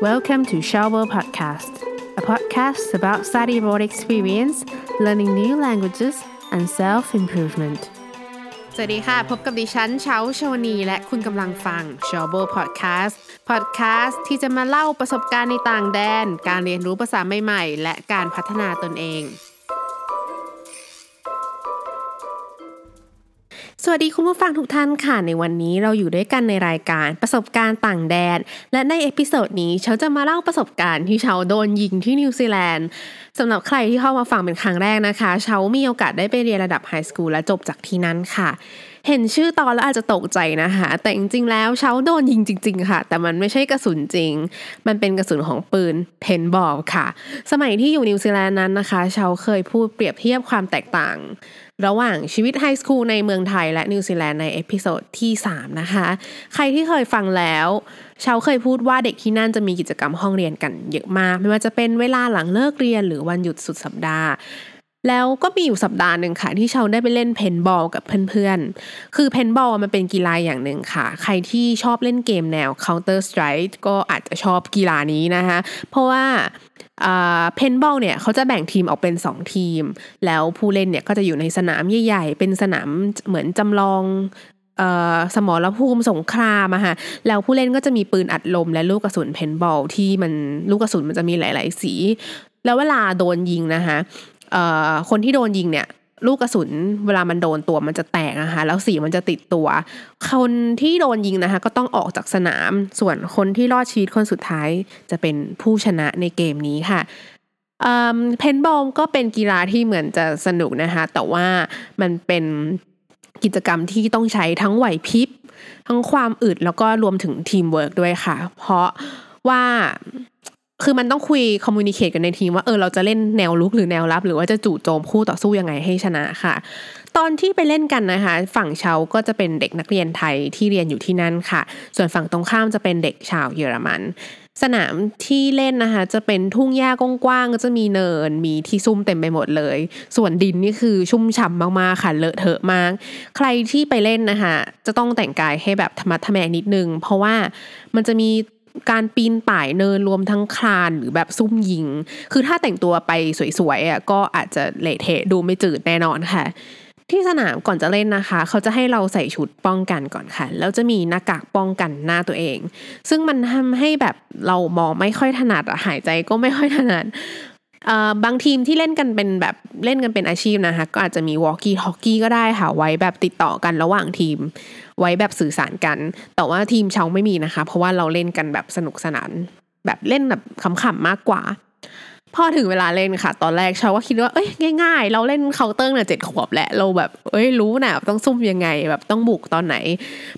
Welcome to Shower Podcast, a podcast about study abroad experience, learning new languages, and self improvement. สวัสดีค่ะ พบกับดิฉันเช้าชวนี และคุณกำลังฟัง s h o w b o Podcast Podcast ที่จะมาเล่าประสบการณ์ในต่างแดน การเรียนรู้ภาษาใหม่ ๆ และการพัฒนาตนเอง วัสดีคุณผู้ฟังทุกท่านค่ะ ในวันนี้เราอยู่ด้วยกันในรายการประสบการณ์ต่างแดน และใน episode นี้เชาจะมาเล่าประสบการณ์ที่เชาโดนยิงที่นิวซีแลนด์สำหรับใครที่เข้ามาฟังเป็นครั้งแรกนะคะ เชามีโอกาสได้ไปเรียนระดับ high school และจบจากที่นั้นค่ะ เห็นชื่อตอนแล้วอาจจะตกใจนะคะ แต่จริงๆแล้วเชาโดนยิงจริง ๆ ค่ะ แต่มันไม่ใช่กระสุนจริง มันเป็นกระสุนของปืนเพนบอลค่ะ สมัยที่อยู่นิวซีแลนด์นั้นนะคะเชาเคยพูดเปรียบเทียบความแตกต่าง ระหว่างชีวิต high school ในเมืองไทยและนิวซีแลนด์ใน episode ที่ 3 นะคะ ใครที่เคยฟังแล้วเชาเคยพูดว่าเด็กที่นั่นจะมีกิจกรรมห้องเรียนกันเยอะมาก ไม่ว่าจะเป็นเวลาหลังเลิกเรียนหรือวันหยุดสุดสัปดาห์ แล้วก็มีอยู่สัปดาห์หนึ่งค่ะ ที่ชาวได้ไปเล่นเพนบอลกับเพื่อนๆ คือเพนบอลมันเป็นกีฬาอย่างหนึ่งค่ะ ใครที่ชอบเล่นเกมแนว Counter Strike ก็อาจจะชอบกีฬานี้นะคะ เพราะว่าเพนบอลเนี่ยเขาจะแบ่งทีมออกเป็น 2 ทีม แล้วผู้เล่นเนี่ยก็จะอยู่ในสนามใหญ่ๆ เป็นสนามเหมือนจำลองสมรภูมิสงครามอะค่ะแล้วผู้เล่นก็จะมีปืนอัดลมและลูกกระสุนเพนบอลที่มันลูกกระสุนมันจะมีหลาย ๆ สี แล้วเวลาโดนยิงนะคะ คนที่โดนยิงเนี่ยลูกกระสุนเวลามันโดนตัวมันจะแตกนะคะแล้วสีมันจะติดตัว คนที่โดนยิงนะคะก็ต้องออกจากสนาม ส่วนคนที่รอดชีวิตคนสุดท้ายจะเป็นผู้ชนะในเกมนี้ค่ะเพนบอลก็เป็นกีฬาที่เหมือนจะสนุกนะคะแต่ว่ามันเป็นกิจกรรมที่ต้องใช้ทั้งไหวพริบ ทั้งความอึดแล้วก็รวมถึงทีมเวิร์กด้วยค่ะ เพราะว่า คือมันต้องคุย communicate กันในทีมว่าเออเราจะเล่นแนวรุกหรือแนวรับ หรือว่าจะจู่โจมคู่ต่อสู้ยังไงให้ชนะค่ะ ตอนที่ไปเล่นกันนะคะ ฝั่งเชาก็จะเป็นเด็กนักเรียนไทยที่เรียนอยู่ที่นั่นค่ะ ส่วนฝั่งตรงข้ามจะเป็นเด็กชาวเยอรมัน สนามที่เล่นนะคะ จะเป็นทุ่งหญ้ากว้างๆก็จะมีเนินมีที่ซุ่มเต็มไปหมดเลย ส่วนดินนี่คือชุ่มฉ่ามากๆค่ะเลอะเทอะมาก ใครที่ไปเล่นนะคะ จะต้องแต่งกายให้แบบธรรมะทแมงนิดนึง เพราะว่ามันจะมี การปีนป่ายเนินรวมทั้งคลานหรือแบบซุ่มยิง คือถ้าแต่งตัวไปสวยๆอะก็อาจจะเละเทะดูไม่จืดแน่นอนค่ะ ที่สนามก่อนจะเล่นนะคะ เขาจะให้เราใส่ชุดป้องกันก่อนค่ะ แล้วจะมีหน้ากากป้องกันหน้าตัวเอง ซึ่งมันทำให้แบบเรามองไม่ค่อยถนัดหายใจก็ไม่ค่อยถนัด บางทีมที่เล่นกันเป็นแบบเล่นกันเป็นอาชีพนะคะก็อาจจะมีวอลกี้ฮอกกี้ก็ได้ค่ะไว้แบบติดต่อกันระหว่างทีม ไว้แบบสื่อสารกัน แต่ว่าทีมเชาไม่มีนะคะ เพราะว่าเราเล่นกันแบบสนุกสนาน แบบเล่นแบบขำๆมากกว่า พอถึงเวลาเล่นค่ะ ตอนแรกชาวก็คิดว่าเอ้ยง่าย ๆ เราเล่นเคาน์เตอร์เนี่ยเจ็ดขวบแหละเราแบบ เอ้ยรู้นะต้องซุ่มยังไงแบบต้องบุกตอนไหน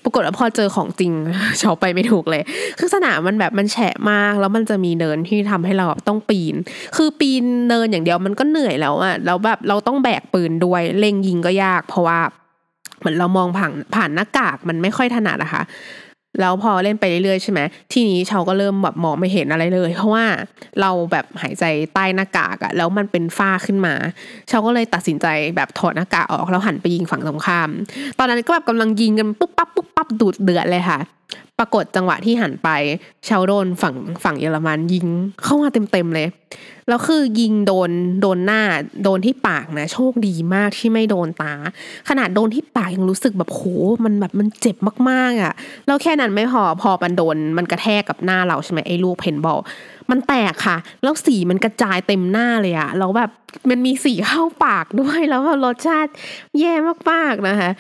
ปรากฏว่าพอเจอของจริงชาวไปไม่ถูกเลย คือสนามมันแบบมันแฉะมาก แล้วมันจะมีเนินที่ทำให้เราต้องปีน คือปีนเนินอย่างเดียวมันก็เหนื่อยแล้วอะแล้วแบบเราต้องแบกปืนด้วยเล็งยิงก็ยาก เพราะว่าเหมือนเรามองผ่านผ่านหน้ากากมันไม่ค่อยถนัดนะคะ แล้วพอเล่นไปเรื่อยๆใช่ไหมทีนี้ชาวก็เริ่มแบบมองไม่เห็นอะไรเลย เพราะว่าเราแบบหายใจใต้หน้ากากอะแล้วมันเป็นฝ้าขึ้นมาชาวก็เลยตัดสินใจแบบถอดหน้ากากออกแล้วหันไปยิงฝั่งตรงข้าม ตอนนั้นก็แบบกำลังยิงกันปุ๊บปั๊บปุ๊บปั๊บดูดเดือดเลยค่ะ ปรากฏจังหวะที่หันไปชาวโดนฝั่งฝั่งเยอรมันยิงเข้ามาเต็มๆเลย แล้วคือยิงโดนโดนหน้าโดนที่ปากนะ โชคดีมากที่ไม่โดนตา ขนาดโดนที่ปากยังรู้สึกแบบโหมันแบบมันเจ็บมากๆอะแล้วแค่นั้นไม่พอพอมันโดนมันกระแทกกับหน้าเราใช่ไหมไอ้ลูกเพนบอลมันแตกค่ะ แล้วสีมันกระจายเต็มหน้าเลยอะแล้วแบบมันมีสีเข้าปากด้วยแล้วรสชาติแย่มากๆนะคะ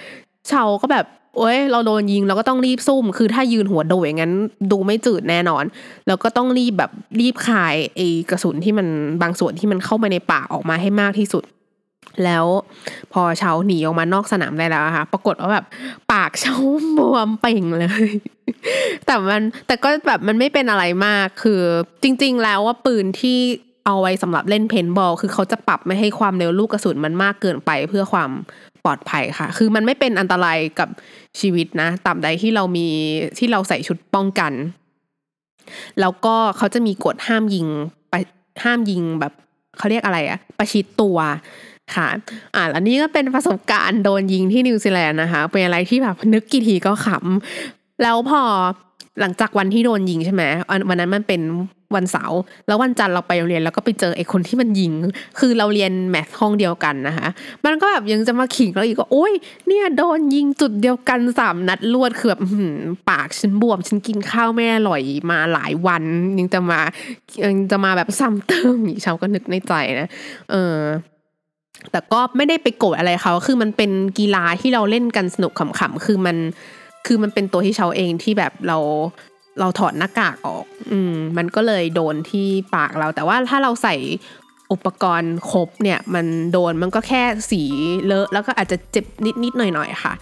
ชาวก็แบบ โอ้ยเราโดนยิงเราก็ต้องรีบซุ่ม คือถ้ายืนหัวโดยอย่างนั้นดูไม่จืดแน่นอน แล้วก็ต้องรีบแบบรีบคายไอ้กระสุนที่มันบางส่วนที่มันเข้ามาในปากออกมาให้มากที่สุด แล้วพอเชาหนีออกมานอกสนามได้แล้วค่ะ ปรากฏว่าแบบปากเชาบวมเป่งเลย แต่มันแต่ก็แบบมันไม่เป็นอะไรมากคือจริง ๆ แล้วว่าปืนที่เอาไว้สำหรับเล่นเพนบอล คือเขาจะปรับไม่ให้ความเร็วลูกกระสุนมันมากเกินไปเพื่อความ ปลอดภัยค่ะ คือมันไม่เป็นอันตรายกับชีวิตนะตาบใดที่เรามีที่เราใส่ชุดป้องกัน แล้วก็เขาจะมีกฎห้ามยิงไปห้ามยิงแบบเขาเรียกอะไรอะประชิดตัวค่ะ อ่าแล้วนี่ก็เป็นประสบการณ์โดนยิงที่นิวซีแลนด์นะคะ เป็นอะไรที่แบบนึกกี่ทีก็ขำ แล้วพอหลังจากวันที่โดนยิงใช่ไหมวันนั้นมันเป็น วันเสาร์แล้ววันจันทร์เราไปโรงเรียนแล้วก็ไปเจอไอ้คนที่มันยิง คือเราเรียนแมทห้องเดียวกันนะคะมันก็แบบยังจะมาขิงเราอีกก็โอ้ยเนี่ยโดนยิงจุดเดียวกันสามนัดรวดคือแบบปากฉันบวมฉันกินข้าวไม่อร่อยมาหลายวันยังจะมายังจะมาแบบซ้ำเติมอีกชาวก็นึกในใจนะเออแต่ก็ไม่ได้ไปโกรธอะไรเขาคือมันเป็นกีฬาที่เราเล่นกันสนุกขำๆคือมันคือมันเป็นตัวที่เชาเองที่แบบเรา เราถอดหน้ากากออก อืม มันก็เลยโดนที่ปากเรา แต่ว่าถ้าเราใส่อุปกรณ์ครบเนี่ย มันโดนมันก็แค่สีเลอะ แล้วก็อาจจะเจ็บนิดๆหน่อยๆค่ะ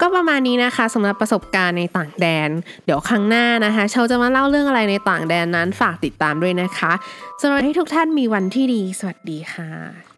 ก็ประมาณนี้นะคะสำหรับประสบการณ์ในต่างแดน เดี๋ยวครั้งหน้านะคะเชาจะมาเล่าเรื่องอะไรในต่างแดนนั้นฝากติดตามด้วยนะคะสำหรับให้ทุกท่านมีวันที่ดี สวัสดีค่ะ